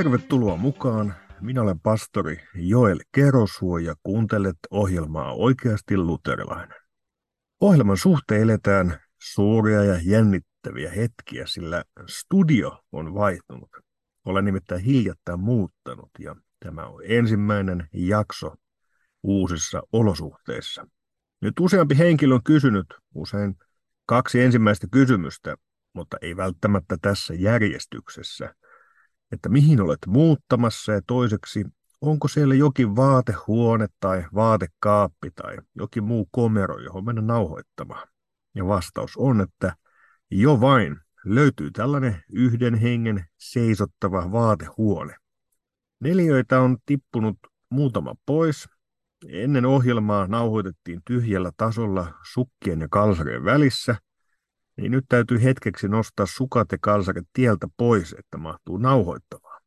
Tervetuloa mukaan. Minä olen pastori Joel Kerosuo ja kuuntelet ohjelmaa Oikeasti luterilainen. Ohjelman suhteen eletään suuria ja jännittäviä hetkiä, sillä studio on vaihtunut. Olen nimittäin hiljattain muuttanut ja tämä on ensimmäinen jakso uusissa olosuhteissa. Nyt useampi henkilö on kysynyt usein kaksi ensimmäistä kysymystä, mutta ei välttämättä tässä järjestyksessä – että mihin olet muuttamassa ja toiseksi, onko siellä jokin vaatehuone tai vaatekaappi tai jokin muu komero, johon mennä nauhoittamaan. Ja vastaus on, että jo vain löytyy tällainen yhden hengen seisottava vaatehuone. Neliöitä on tippunut muutama pois. Ennen ohjelmaa nauhoitettiin tyhjällä tasolla sukkien ja kalsarien välissä – niin nyt täytyy hetkeksi nostaa sukat ja kalsaret tieltä pois, että mahtuu nauhoittamaan.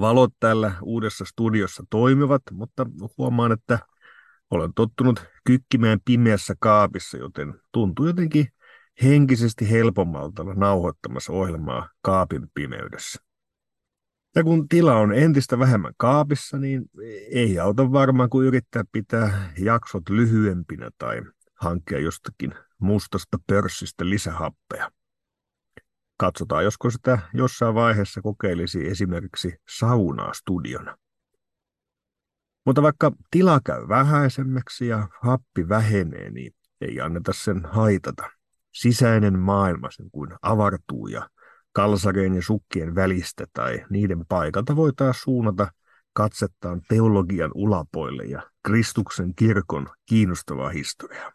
Valot täällä uudessa studiossa toimivat, mutta huomaan, että olen tottunut kykkimään pimeässä kaapissa, joten tuntuu jotenkin henkisesti helpommalta olla nauhoittamassa ohjelmaa kaapin pimeydessä. Ja kun tila on entistä vähemmän kaapissa, niin ei auta varmaan, kun yrittää pitää jaksot lyhyempinä tai hankkia jostakin mustasta pörssistä lisähappeja. Katsotaan, josko sitä jossain vaiheessa kokeilisi esimerkiksi saunaa studiona. Mutta vaikka tila käy vähäisemmäksi ja happi vähenee, niin ei anneta sen haitata. Sisäinen maailma sen kuin avartuu ja kalsareen ja sukkien välistä tai niiden paikalta voi taas suunnata katsettaan teologian ulapoille ja Kristuksen kirkon kiinnostavaa historiaa.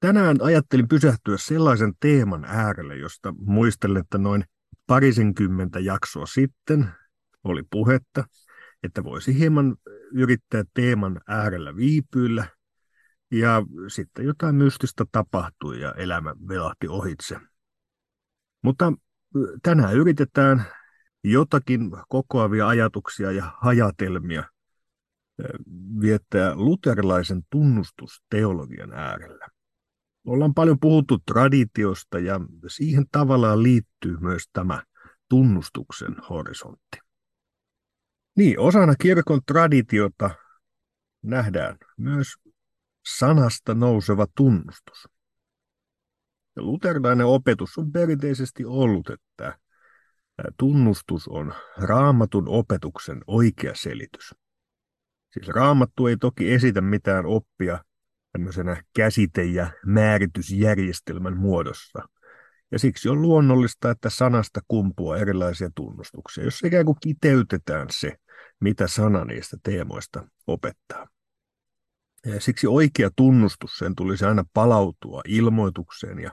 Tänään ajattelin pysähtyä sellaisen teeman äärelle, josta muistelen, että noin parisenkymmentä jaksoa sitten oli puhetta, että voisi hieman yrittää teeman äärellä viipyillä, ja sitten jotain mystistä tapahtui ja elämä velahti ohitse. Mutta tänään yritetään jotakin kokoavia ajatuksia ja hajatelmia viettää luterilaisen tunnustusteologian äärellä. Ollaan paljon puhuttu traditiosta ja siihen tavallaan liittyy myös tämä tunnustuksen horisontti. Niin, osana kirkon traditiota nähdään myös sanasta nouseva tunnustus. Ja luterilainen opetus on perinteisesti ollut, että tunnustus on raamatun opetuksen oikea selitys. Siis raamattu ei toki esitä mitään oppia tämmöisenä käsite- ja määritysjärjestelmän muodossa. Ja siksi on luonnollista, että sanasta kumpuaa erilaisia tunnustuksia, jos ikään kuin kiteytetään se, mitä sana niistä teemoista opettaa. Ja siksi oikea tunnustus sen tulisi aina palautua ilmoitukseen ja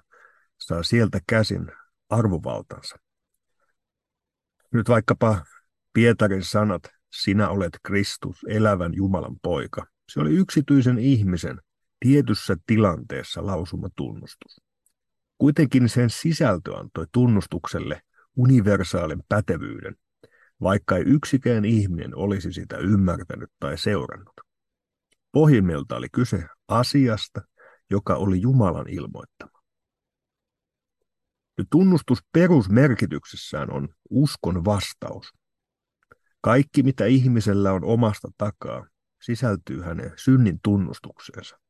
saa sieltä käsin arvovaltansa. Nyt vaikkapa Pietarin sanat, sinä olet Kristus, elävän Jumalan poika. Se oli yksityisen ihmisen tietyssä tilanteessa lausuma tunnustus. Kuitenkin sen sisältö antoi tunnustukselle universaalin pätevyyden, vaikka ei yksikään ihminen olisi sitä ymmärtänyt tai seurannut. Pohjimmilta oli kyse asiasta, joka oli Jumalan ilmoittama. Ja tunnustus perusmerkityksessään on uskon vastaus. Kaikki, mitä ihmisellä on omasta takaa, sisältyy hänen synnin tunnustukseensa.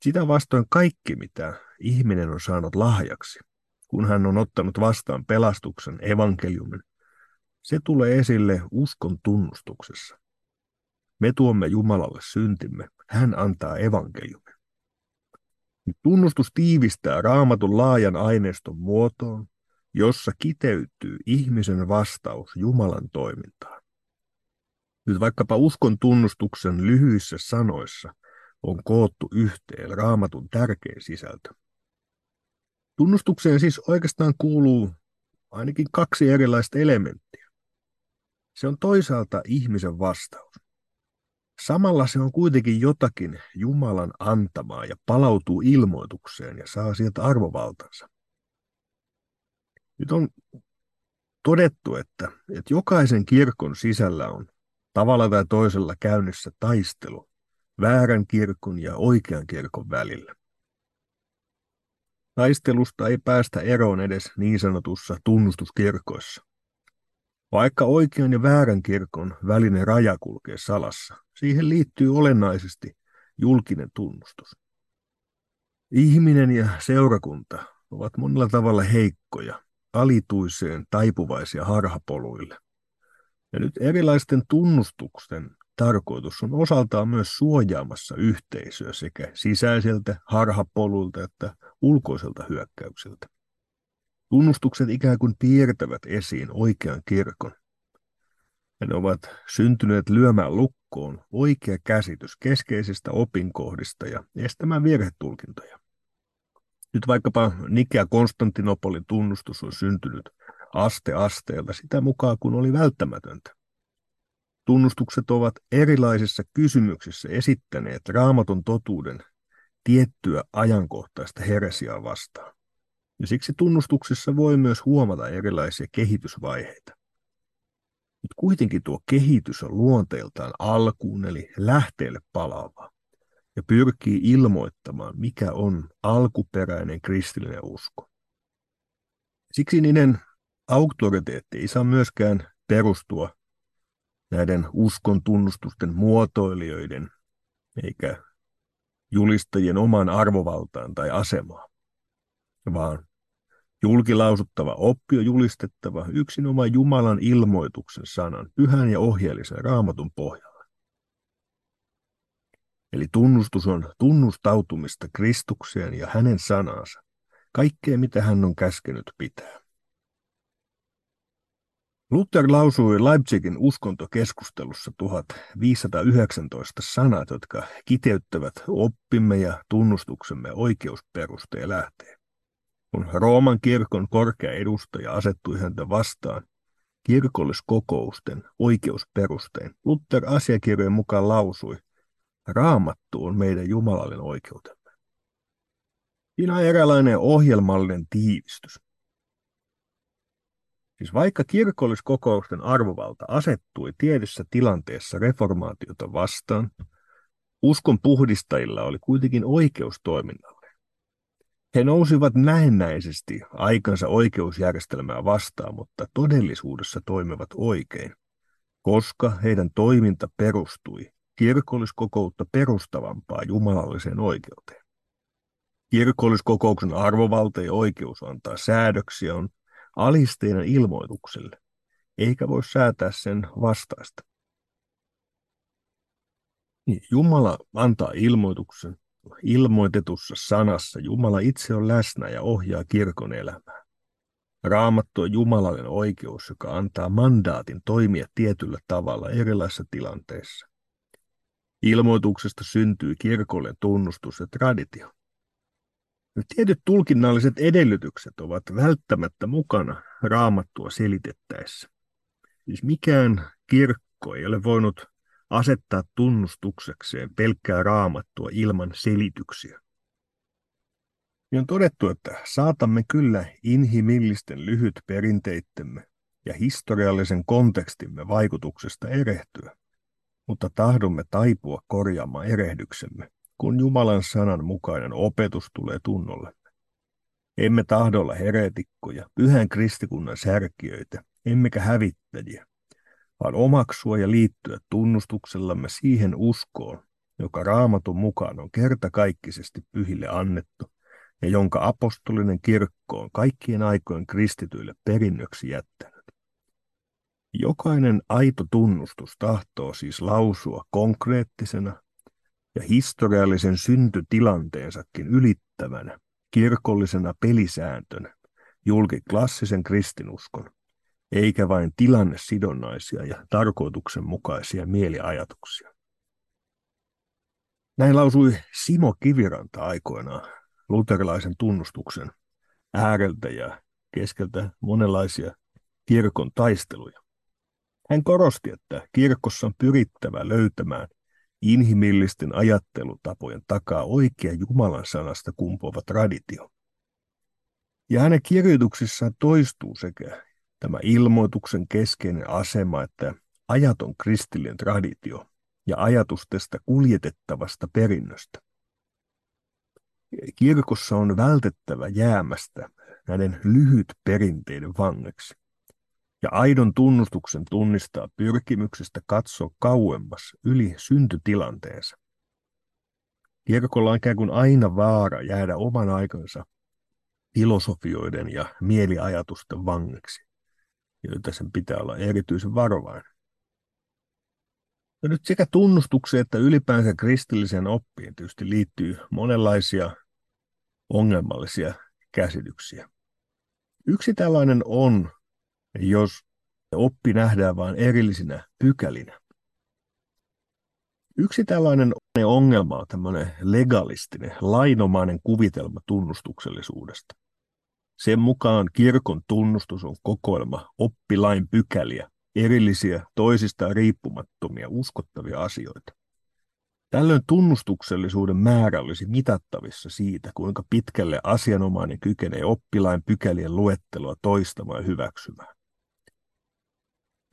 Sitä vastoin kaikki, mitä ihminen on saanut lahjaksi, kun hän on ottanut vastaan pelastuksen evankeliumin, se tulee esille uskon tunnustuksessa. Me tuomme Jumalalle syntimme, hän antaa evankeliumin. Tunnustus tiivistää raamatun laajan aineiston muotoon, jossa kiteytyy ihmisen vastaus Jumalan toimintaan. Nyt vaikkapa uskon tunnustuksen lyhyissä sanoissa on koottu yhteen raamatun tärkein sisältö. Tunnustukseen siis oikeastaan kuuluu ainakin kaksi erilaista elementtiä. Se on toisaalta ihmisen vastaus. Samalla se on kuitenkin jotakin Jumalan antamaa ja palautuu ilmoitukseen ja saa sieltä arvovaltansa. Nyt on todettu, että, että jokaisen kirkon sisällä on tavalla tai toisella käynnissä taistelu väärän kirkon ja oikean kirkon välillä. Taistelusta ei päästä eroon edes niin sanotussa tunnustuskirkoissa. Vaikka oikean ja väärän kirkon välinen raja kulkee salassa, siihen liittyy olennaisesti julkinen tunnustus. Ihminen ja seurakunta ovat monella tavalla heikkoja, alituiseen taipuvaisia harhapoluille. Ja nyt erilaisten tunnustusten tarkoitus on osaltaan myös suojaamassa yhteisöä sekä sisäiseltä harhapolulta että ulkoiselta hyökkäykseltä. Tunnustukset ikään kuin piirtävät esiin oikean kirkon. Ja ne ovat syntyneet lyömään lukkoon oikea käsitys keskeisistä opinkohdista ja estämään virhetulkintoja. Nyt vaikkapa Nikea Konstantinopolin tunnustus on syntynyt aste asteelta sitä mukaan, kun oli välttämätöntä. Tunnustukset ovat erilaisissa kysymyksissä esittäneet raamaton totuuden tiettyä ajankohtaista heresiaa vastaan. Ja siksi tunnustuksissa voi myös huomata erilaisia kehitysvaiheita. Mutta kuitenkin tuo kehitys on luonteeltaan alkuun eli lähteelle palaava ja pyrkii ilmoittamaan, mikä on alkuperäinen kristillinen usko. Siksi niiden auktoriteetti ei saa myöskään perustua näiden uskon tunnustusten muotoilijoiden eikä julistajien omaan arvovaltaan tai asemaan, vaan julkilausuttava oppi on julistettava yksinomaan Jumalan ilmoituksen sanan, pyhän ja ohjeellisen raamatun pohjalla. Eli tunnustus on tunnustautumista Kristukseen ja hänen sanansa, kaikkea mitä hän on käskenyt pitää. Luther lausui Leipzigin uskontokeskustelussa 1519 sanat, jotka kiteyttävät oppimme ja tunnustuksemme oikeusperusteen lähteen. Kun Rooman kirkon korkea edustaja asettui häntä vastaan kirkolliskokousten oikeusperustein, Luther asiakirjojen mukaan lausui, Raamattu on meidän jumalallinen oikeutemme. Siinä on eräänlainen ohjelmallinen tiivistys. Siis vaikka kirkolliskokousten arvovalta asettui tietyssä tilanteessa reformaatiota vastaan, uskon puhdistajilla oli kuitenkin oikeus toiminnalle. He nousivat näennäisesti aikansa oikeusjärjestelmää vastaan, mutta todellisuudessa toimivat oikein, koska heidän toiminta perustui kirkolliskokoutta perustavampaa jumalalliseen oikeuteen. Kirkolliskokouksen arvovalta ja oikeus antaa säädöksiä on alisteinen ilmoitukselle, eikä voi säätää sen vastaista. Niin, Jumala antaa ilmoituksen. Ilmoitetussa sanassa Jumala itse on läsnä ja ohjaa kirkon elämää. Raamattu on Jumalallinen oikeus, joka antaa mandaatin toimia tietyllä tavalla erilaisissa tilanteissa. Ilmoituksesta syntyy kirkolle tunnustus ja traditio. Tietyt tulkinnalliset edellytykset ovat välttämättä mukana raamattua selitettäessä. Siis mikään kirkko ei ole voinut asettaa tunnustuksekseen pelkkää raamattua ilman selityksiä. Ja on todettu, että saatamme kyllä inhimillisten lyhyt perinteittemme ja historiallisen kontekstimme vaikutuksesta erehtyä, mutta tahdomme taipua korjaamaan erehdyksemme kun Jumalan sanan mukainen opetus tulee tunnolle. Emme tahdolla heretikkoja, pyhän kristikunnan särkiöitä, emmekä hävittäjiä, vaan omaksua ja liittyä tunnustuksellamme siihen uskoon, joka raamatun mukaan on kertakaikkisesti pyhille annettu ja jonka apostolinen kirkko on kaikkien aikojen kristityille perinnöksi jättänyt. Jokainen aito tunnustus tahtoo siis lausua konkreettisena ja historiallisen syntytilanteensakin ylittävänä kirkollisena pelisääntönä julki klassisen kristinuskon, eikä vain tilannesidonnaisia ja tarkoituksenmukaisia mieliajatuksia. Näin lausui Simo Kiviranta aikoinaan luterilaisen tunnustuksen ääreltä ja keskeltä monenlaisia kirkon taisteluja. Hän korosti, että kirkossa on pyrittävä löytämään inhimillisten ajattelutapojen takaa oikea Jumalan sanasta kumpuava traditio. Ja hänen kirjoituksissaan toistuu sekä tämä ilmoituksen keskeinen asema että ajaton kristillinen traditio ja ajatus tästä kuljetettavasta perinnöstä. Kirkossa on vältettävä jäämästä näiden lyhyt perinteiden vangeksi. Ja aidon tunnustuksen tunnistaa pyrkimyksestä katsoa kauemmas yli syntytilanteensa. Kirkolla on ikään kuin aina vaara jäädä oman aikansa filosofioiden ja mieliajatusten vangeksi, joita sen pitää olla erityisen varovainen. Ja nyt sekä tunnustukseen että ylipäänsä kristilliseen oppiin tietysti liittyy monenlaisia ongelmallisia käsityksiä. Yksi tällainen on, jos oppi nähdään vain erillisinä pykälinä. Yksi tällainen ongelma on tämmöinen legalistinen, lainomainen kuvitelma tunnustuksellisuudesta. Sen mukaan kirkon tunnustus on kokoelma oppilain pykäliä, erillisiä, toisistaan riippumattomia, uskottavia asioita. Tällöin tunnustuksellisuuden määrä olisi mitattavissa siitä, kuinka pitkälle asianomainen kykenee oppilain pykälien luettelua toistamaan ja hyväksymään.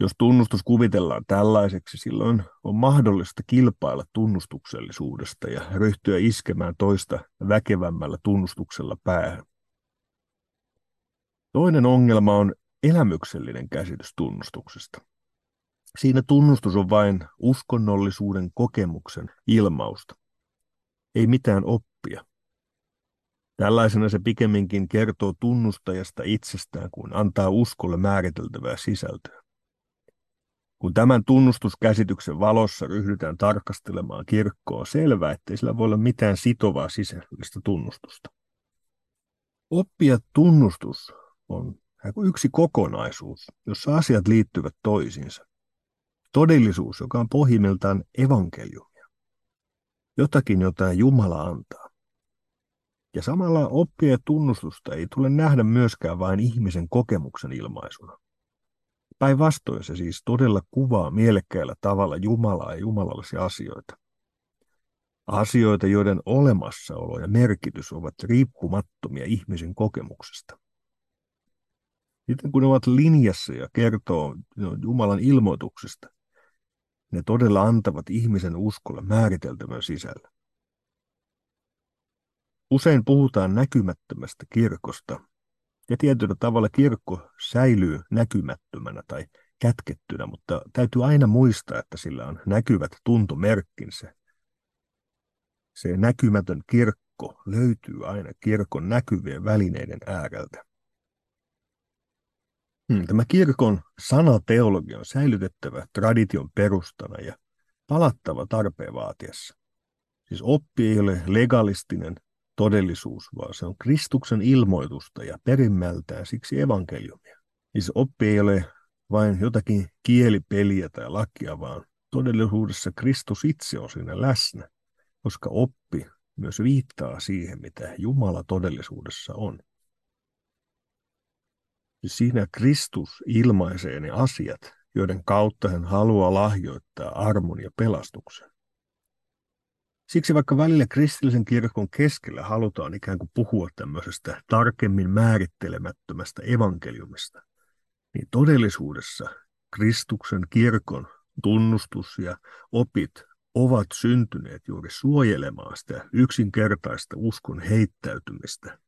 Jos tunnustus kuvitellaan tällaiseksi, silloin on mahdollista kilpailla tunnustuksellisuudesta ja ryhtyä iskemään toista väkevämmällä tunnustuksella päähän. Toinen ongelma on elämyksellinen käsitys tunnustuksesta. Siinä tunnustus on vain uskonnollisuuden kokemuksen ilmausta. Ei mitään oppia. Tällaisena se pikemminkin kertoo tunnustajasta itsestään, kuin antaa uskolle määriteltävää sisältöä. Kun tämän tunnustuskäsityksen valossa ryhdytään tarkastelemaan kirkkoa, selvää, ettei sillä voi olla mitään sitovaa sisällöllistä tunnustusta. Oppia tunnustus on yksi kokonaisuus, jossa asiat liittyvät toisiinsa. Todellisuus, joka on pohjimmiltaan evankeliumia. Jotakin, jota Jumala antaa. Ja samalla oppia ja tunnustusta ei tule nähdä myöskään vain ihmisen kokemuksen ilmaisuna. Päinvastoin se siis todella kuvaa mielekkäällä tavalla Jumalaa ja jumalallisia asioita. Asioita, joiden olemassaolo ja merkitys ovat riippumattomia ihmisen kokemuksesta. Sitten kun ne ovat linjassa ja kertoo Jumalan ilmoituksesta, ne todella antavat ihmisen uskolle määriteltävän sisällä. Usein puhutaan näkymättömästä kirkosta, ja tietyllä tavalla kirkko säilyy näkymättömänä tai kätkettynä, mutta täytyy aina muistaa, että sillä on näkyvät tuntomerkkinsä. Se näkymätön kirkko löytyy aina kirkon näkyvien välineiden ääreltä. Hmm, tämä kirkon sanateologia on säilytettävä tradition perustana ja palattava tarpeen vaatiessa. Siis oppi ei ole legalistinen todellisuus, vaan se on Kristuksen ilmoitusta ja perimmältään siksi evankeliumia. Siis oppi ei ole vain jotakin kielipeliä tai lakia, vaan todellisuudessa Kristus itse on siinä läsnä, koska oppi myös viittaa siihen, mitä Jumala todellisuudessa on. Siinä Kristus ilmaisee ne asiat, joiden kautta hän haluaa lahjoittaa armon ja pelastuksen. Siksi vaikka välillä kristillisen kirkon keskellä halutaan ikään kuin puhua tämmöisestä tarkemmin määrittelemättömästä evankeliumista, niin todellisuudessa Kristuksen kirkon tunnustus ja opit ovat syntyneet juuri suojelemaan sitä yksinkertaista uskon heittäytymistä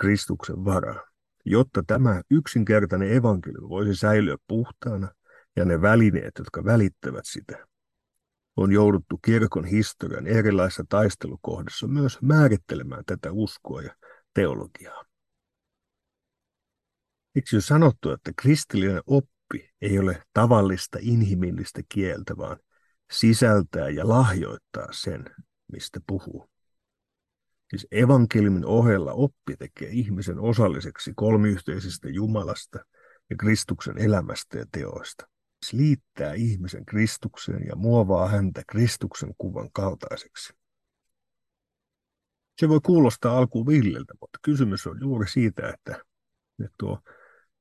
Kristuksen varaan. Jotta tämä yksinkertainen evankeliumi voisi säilyä puhtaana ja ne välineet, jotka välittävät sitä, on jouduttu kirkon historian erilaisissa taistelukohdissa myös määrittelemään tätä uskoa ja teologiaa. Siksi on sanottu, että kristillinen oppi ei ole tavallista inhimillistä kieltä, vaan sisältää ja lahjoittaa sen, mistä puhuu. Siis evankeliumin ohella oppi tekee ihmisen osalliseksi kolmiyhteisestä Jumalasta ja Kristuksen elämästä ja teoista. Liittää ihmisen Kristukseen ja muovaa häntä Kristuksen kuvan kaltaiseksi. Se voi kuulostaa alkuun villeltä, mutta kysymys on juuri siitä, että tuo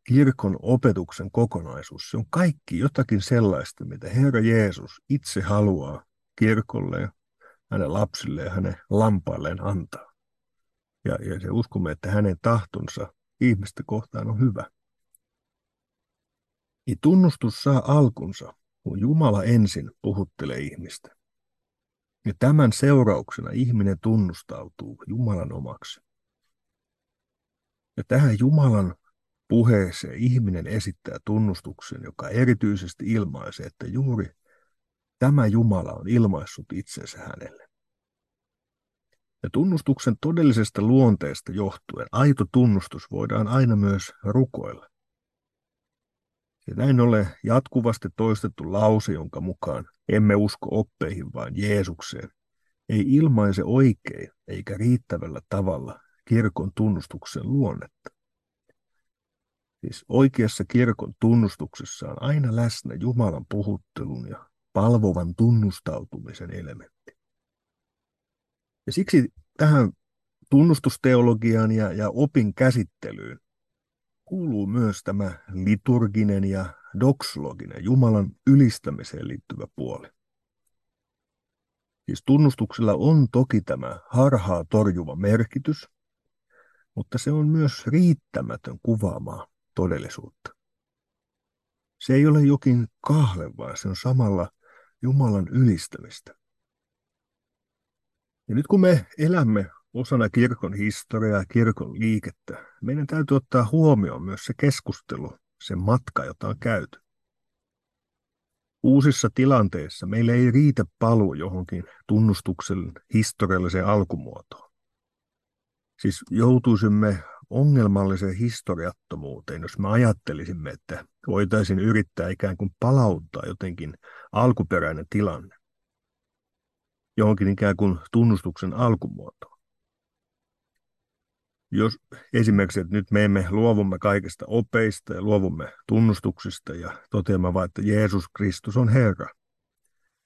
kirkon opetuksen kokonaisuus, se on kaikki jotakin sellaista, mitä Herra Jeesus itse haluaa kirkolle hänen lapsille ja hänen lampailleen antaa. Ja, ja se uskomme, että hänen tahtonsa ihmistä kohtaan on hyvä. Niin tunnustus saa alkunsa, kun Jumala ensin puhuttelee ihmistä. Ja tämän seurauksena ihminen tunnustautuu Jumalan omaksi. Ja tähän Jumalan puheeseen ihminen esittää tunnustuksen, joka erityisesti ilmaisee, että juuri tämä Jumala on ilmaissut itsensä hänelle. Ja tunnustuksen todellisesta luonteesta johtuen aito tunnustus voidaan aina myös rukoilla. Ja näin ole jatkuvasti toistettu lause, jonka mukaan emme usko oppeihin, vaan Jeesukseen, ei ilmaise oikein eikä riittävällä tavalla kirkon tunnustuksen luonnetta. Siis oikeassa kirkon tunnustuksessa on aina läsnä Jumalan puhuttelun ja palvovan tunnustautumisen elementti. Ja siksi tähän tunnustusteologiaan ja, ja opin käsittelyyn kuuluu myös tämä liturginen ja doksologinen Jumalan ylistämiseen liittyvä puoli. Siis tunnustuksella on toki tämä harhaa torjuva merkitys, mutta se on myös riittämätön kuvaamaan todellisuutta. Se ei ole jokin kahle, vaan se on samalla Jumalan ylistämistä. Ja nyt kun me elämme osana kirkon historiaa ja kirkon liikettä, meidän täytyy ottaa huomioon myös se keskustelu, se matka, jota on käyty. Uusissa tilanteissa meille ei riitä paluu johonkin tunnustuksen historialliseen alkumuotoon. Siis joutuisimme ongelmalliseen historiattomuuteen, jos me ajattelisimme, että voitaisiin yrittää ikään kuin palauttaa jotenkin alkuperäinen tilanne johonkin ikään kuin tunnustuksen alkumuotoon. Jos esimerkiksi, että nyt me emme luovumme kaikista opeista ja luovumme tunnustuksista ja toteamme vain, että Jeesus Kristus on Herra,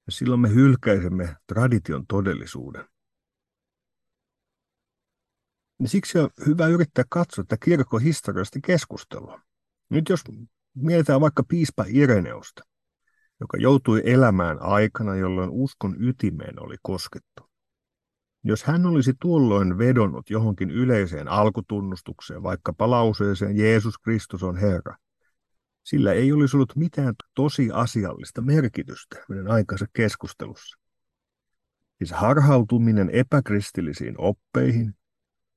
ja silloin me hylkäisemme tradition todellisuuden niin siksi on hyvä yrittää katsoa että kirkon historiallista keskustelua. Nyt jos mietitään vaikka piispa Ireneusta, joka joutui elämään aikana, jolloin uskon ytimeen oli koskettu. Jos hän olisi tuolloin vedonnut johonkin yleiseen alkutunnustukseen, vaikka palauseeseen Jeesus Kristus on Herra, sillä ei olisi ollut mitään tosiasiallista merkitystä meidän aikansa keskustelussa. Siis harhautuminen epäkristillisiin oppeihin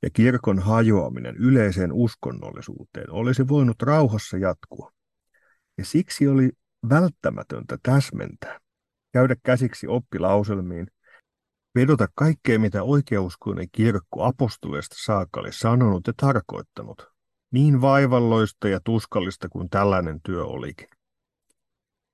ja kirkon hajoaminen yleiseen uskonnollisuuteen olisi voinut rauhassa jatkua. Ja siksi oli välttämätöntä täsmentää, käydä käsiksi oppilauselmiin, vedota kaikkea, mitä oikeuskoinen kirkko apostoleista saakka oli sanonut ja tarkoittanut, niin vaivalloista ja tuskallista kuin tällainen työ olikin.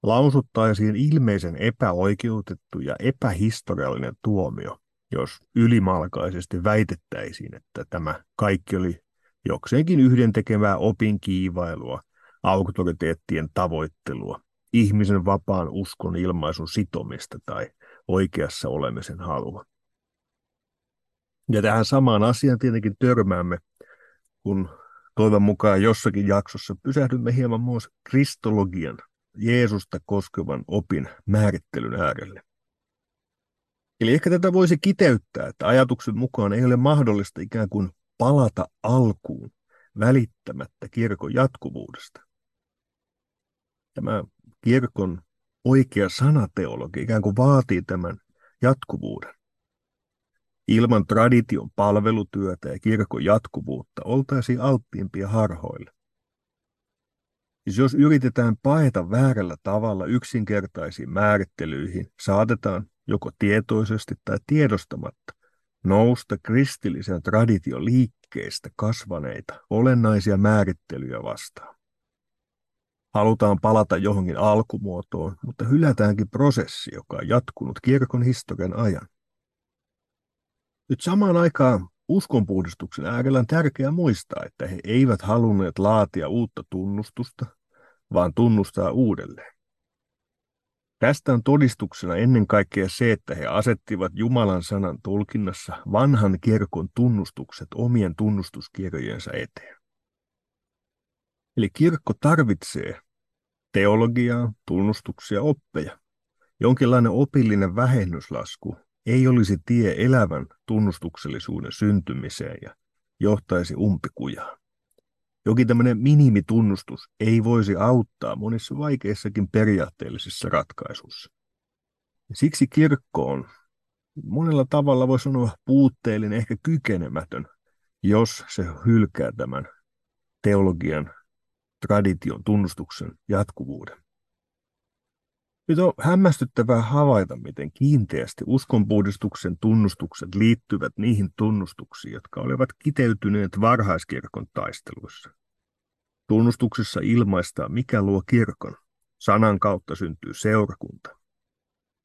Lausuttaisiin ilmeisen epäoikeutettu ja epähistoriallinen tuomio, jos ylimalkaisesti väitettäisiin, että tämä kaikki oli jokseenkin yhdentekevää opin kiivailua, auktoriteettien tavoittelua, ihmisen vapaan uskon ilmaisun sitomista tai oikeassa olemisen halua. Ja tähän samaan asiaan tietenkin törmäämme, kun toivon mukaan jossakin jaksossa pysähdymme hieman myös kristologian, Jeesusta koskevan opin määrittelyn äärelle. Eli ehkä tätä voisi kiteyttää, että ajatuksen mukaan ei ole mahdollista ikään kuin palata alkuun välittämättä kirkon jatkuvuudesta. Tämä kirkon oikea sanateologi ikään kuin vaatii tämän jatkuvuuden. Ilman tradition palvelutyötä ja kirkon jatkuvuutta oltaisiin alttiimpia harhoille. Siis jos yritetään paeta väärällä tavalla yksinkertaisiin määrittelyihin, saatetaan joko tietoisesti tai tiedostamatta, nousta kristillisen tradition liikkeestä kasvaneita olennaisia määrittelyjä vastaan. Halutaan palata johonkin alkumuotoon, mutta hylätäänkin prosessi, joka on jatkunut kirkon historian ajan. Nyt samaan aikaan uskonpuhdistuksen äärellä on tärkeää muistaa, että he eivät halunneet laatia uutta tunnustusta, vaan tunnustaa uudelleen. Tästä on todistuksena ennen kaikkea se, että he asettivat Jumalan sanan tulkinnassa vanhan kirkon tunnustukset omien tunnustuskirjojensa eteen. Eli kirkko tarvitsee teologiaa, tunnustuksia, oppeja. Jonkinlainen opillinen vähennyslasku ei olisi tie elävän tunnustuksellisuuden syntymiseen ja johtaisi umpikujaan. Jokin tämmöinen minimitunnustus ei voisi auttaa monissa vaikeissakin periaatteellisissa ratkaisuissa. Siksi kirkko on monella tavalla voi sanoa puutteellinen, ehkä kykenemätön, jos se hylkää tämän teologian tradition tunnustuksen jatkuvuuden. Nyt on hämmästyttävää havaita, miten kiinteästi uskonpuhdistuksen tunnustukset liittyvät niihin tunnustuksiin, jotka olivat kiteytyneet varhaiskirkon taisteluissa. Tunnustuksissa ilmaistaan, mikä luo kirkon. Sanan kautta syntyy seurakunta.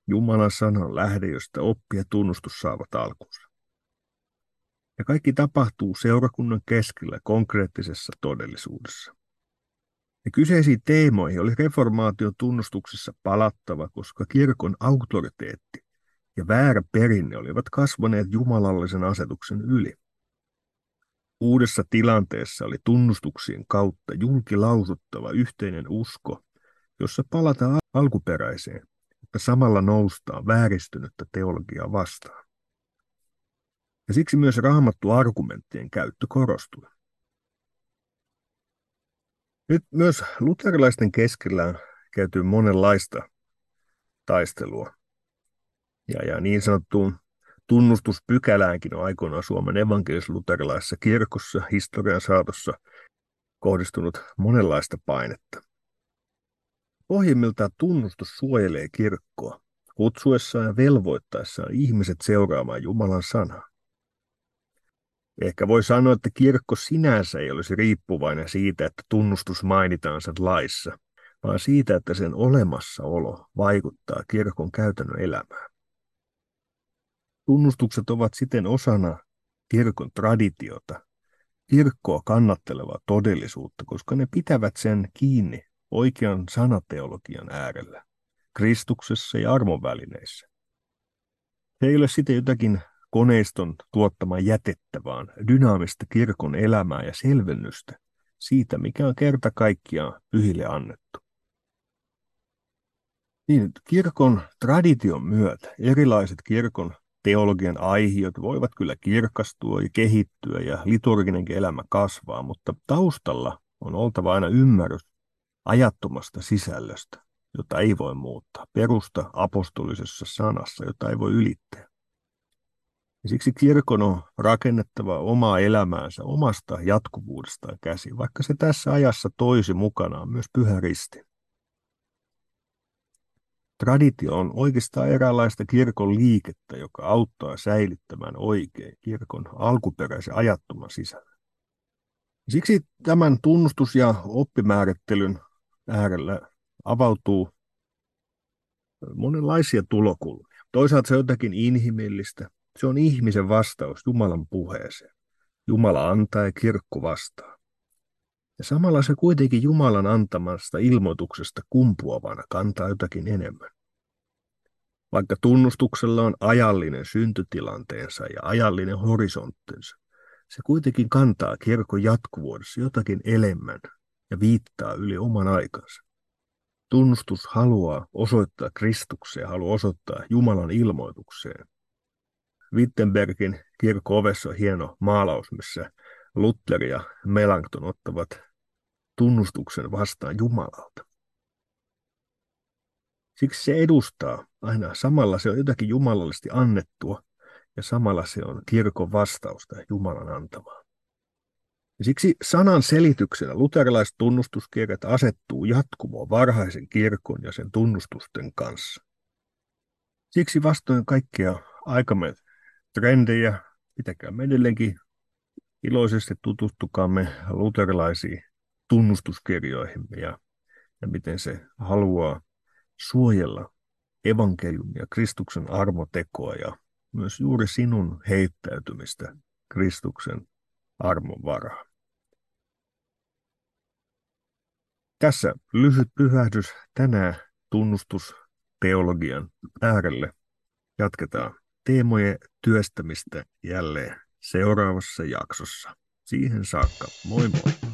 Jumalan sanan lähde, josta oppi ja tunnustus saavat alkunsa. Ja kaikki tapahtuu seurakunnan keskellä konkreettisessa todellisuudessa. Ja kyseisiin teemoihin oli reformaation tunnustuksissa palattava, koska kirkon auktoriteetti ja väärä perinne olivat kasvaneet jumalallisen asetuksen yli. Uudessa tilanteessa oli tunnustuksien kautta julkilausuttava yhteinen usko, jossa palataan alkuperäiseen, mutta samalla noustaan vääristynyttä teologiaa vastaan. Ja siksi myös raamattu argumenttien käyttö korostui. Nyt myös luterilaisten keskellä on käyty monenlaista taistelua. Ja, ja niin sanottuun tunnustuspykäläänkin on aikoinaan Suomen evankelis-luterilaisessa kirkossa historian saatossa kohdistunut monenlaista painetta. Pohjimmiltaan tunnustus suojelee kirkkoa, kutsuessaan ja velvoittaessaan ihmiset seuraamaan Jumalan sanaa. Ehkä voi sanoa, että kirkko sinänsä ei olisi riippuvainen siitä, että tunnustus mainitaan sen laissa, vaan siitä, että sen olemassaolo vaikuttaa kirkon käytännön elämään. Tunnustukset ovat siten osana kirkon traditiota, kirkkoa kannattelevaa todellisuutta, koska ne pitävät sen kiinni oikean sanateologian äärellä, Kristuksessa ja armonvälineissä. Se ei ole sitten jotakin koneiston tuottama jätettä, vaan dynaamista kirkon elämää ja selvennystä siitä, mikä on kerta kaikkiaan pyhille annettu. Niin, kirkon tradition myötä erilaiset kirkon teologian aihiot voivat kyllä kirkastua ja kehittyä ja liturginen elämä kasvaa, mutta taustalla on oltava aina ymmärrys ajattomasta sisällöstä, jota ei voi muuttaa, perusta apostolisessa sanassa, jota ei voi ylittää. Ja siksi kirkon on rakennettava omaa elämäänsä omasta jatkuvuudestaan käsi, vaikka se tässä ajassa toisi mukanaan myös pyhä risti. Traditio on oikeastaan eräänlaista kirkon liikettä, joka auttaa säilyttämään oikein kirkon alkuperäisen ajattoman sisällön. Siksi tämän tunnustus- ja oppimäärittelyn äärellä avautuu monenlaisia tulokulmia. Toisaalta se on jotakin inhimillistä, se on ihmisen vastaus Jumalan puheeseen. Jumala antaa ja kirkko vastaa. Ja samalla se kuitenkin Jumalan antamasta ilmoituksesta kumpuavana kantaa jotakin enemmän. Vaikka tunnustuksella on ajallinen syntytilanteensa ja ajallinen horisonttinsa, se kuitenkin kantaa kirkon jatkuvuudessa jotakin enemmän ja viittaa yli oman aikansa. Tunnustus haluaa osoittaa Kristukseen, haluaa osoittaa Jumalan ilmoitukseen, Wittenbergin kirkko-ovessa on hieno maalaus, missä Luther ja Melanchthon ottavat tunnustuksen vastaan Jumalalta. Siksi se edustaa aina, samalla se on jotakin jumalallisesti annettua ja samalla se on kirkon vastausta Jumalan antamaa. Ja siksi sanan selityksenä luterilaiset tunnustuskirjat asettuu jatkumoon varhaisen kirkon ja sen tunnustusten kanssa. Siksi vastoin kaikkea aikamme trendejä. Pitäkäämme edelleenkin iloisesti tutustukaamme luterilaisiin tunnustuskirjoihin ja, ja miten se haluaa suojella evankeliumia, Kristuksen armotekoa ja myös juuri sinun heittäytymistä Kristuksen armon varaan. Tässä lyhyt pyhähdys tänään tunnustusteologian äärelle. Jatketaan teemojen työstämistä jälleen seuraavassa jaksossa. Siihen saakka, moi moi!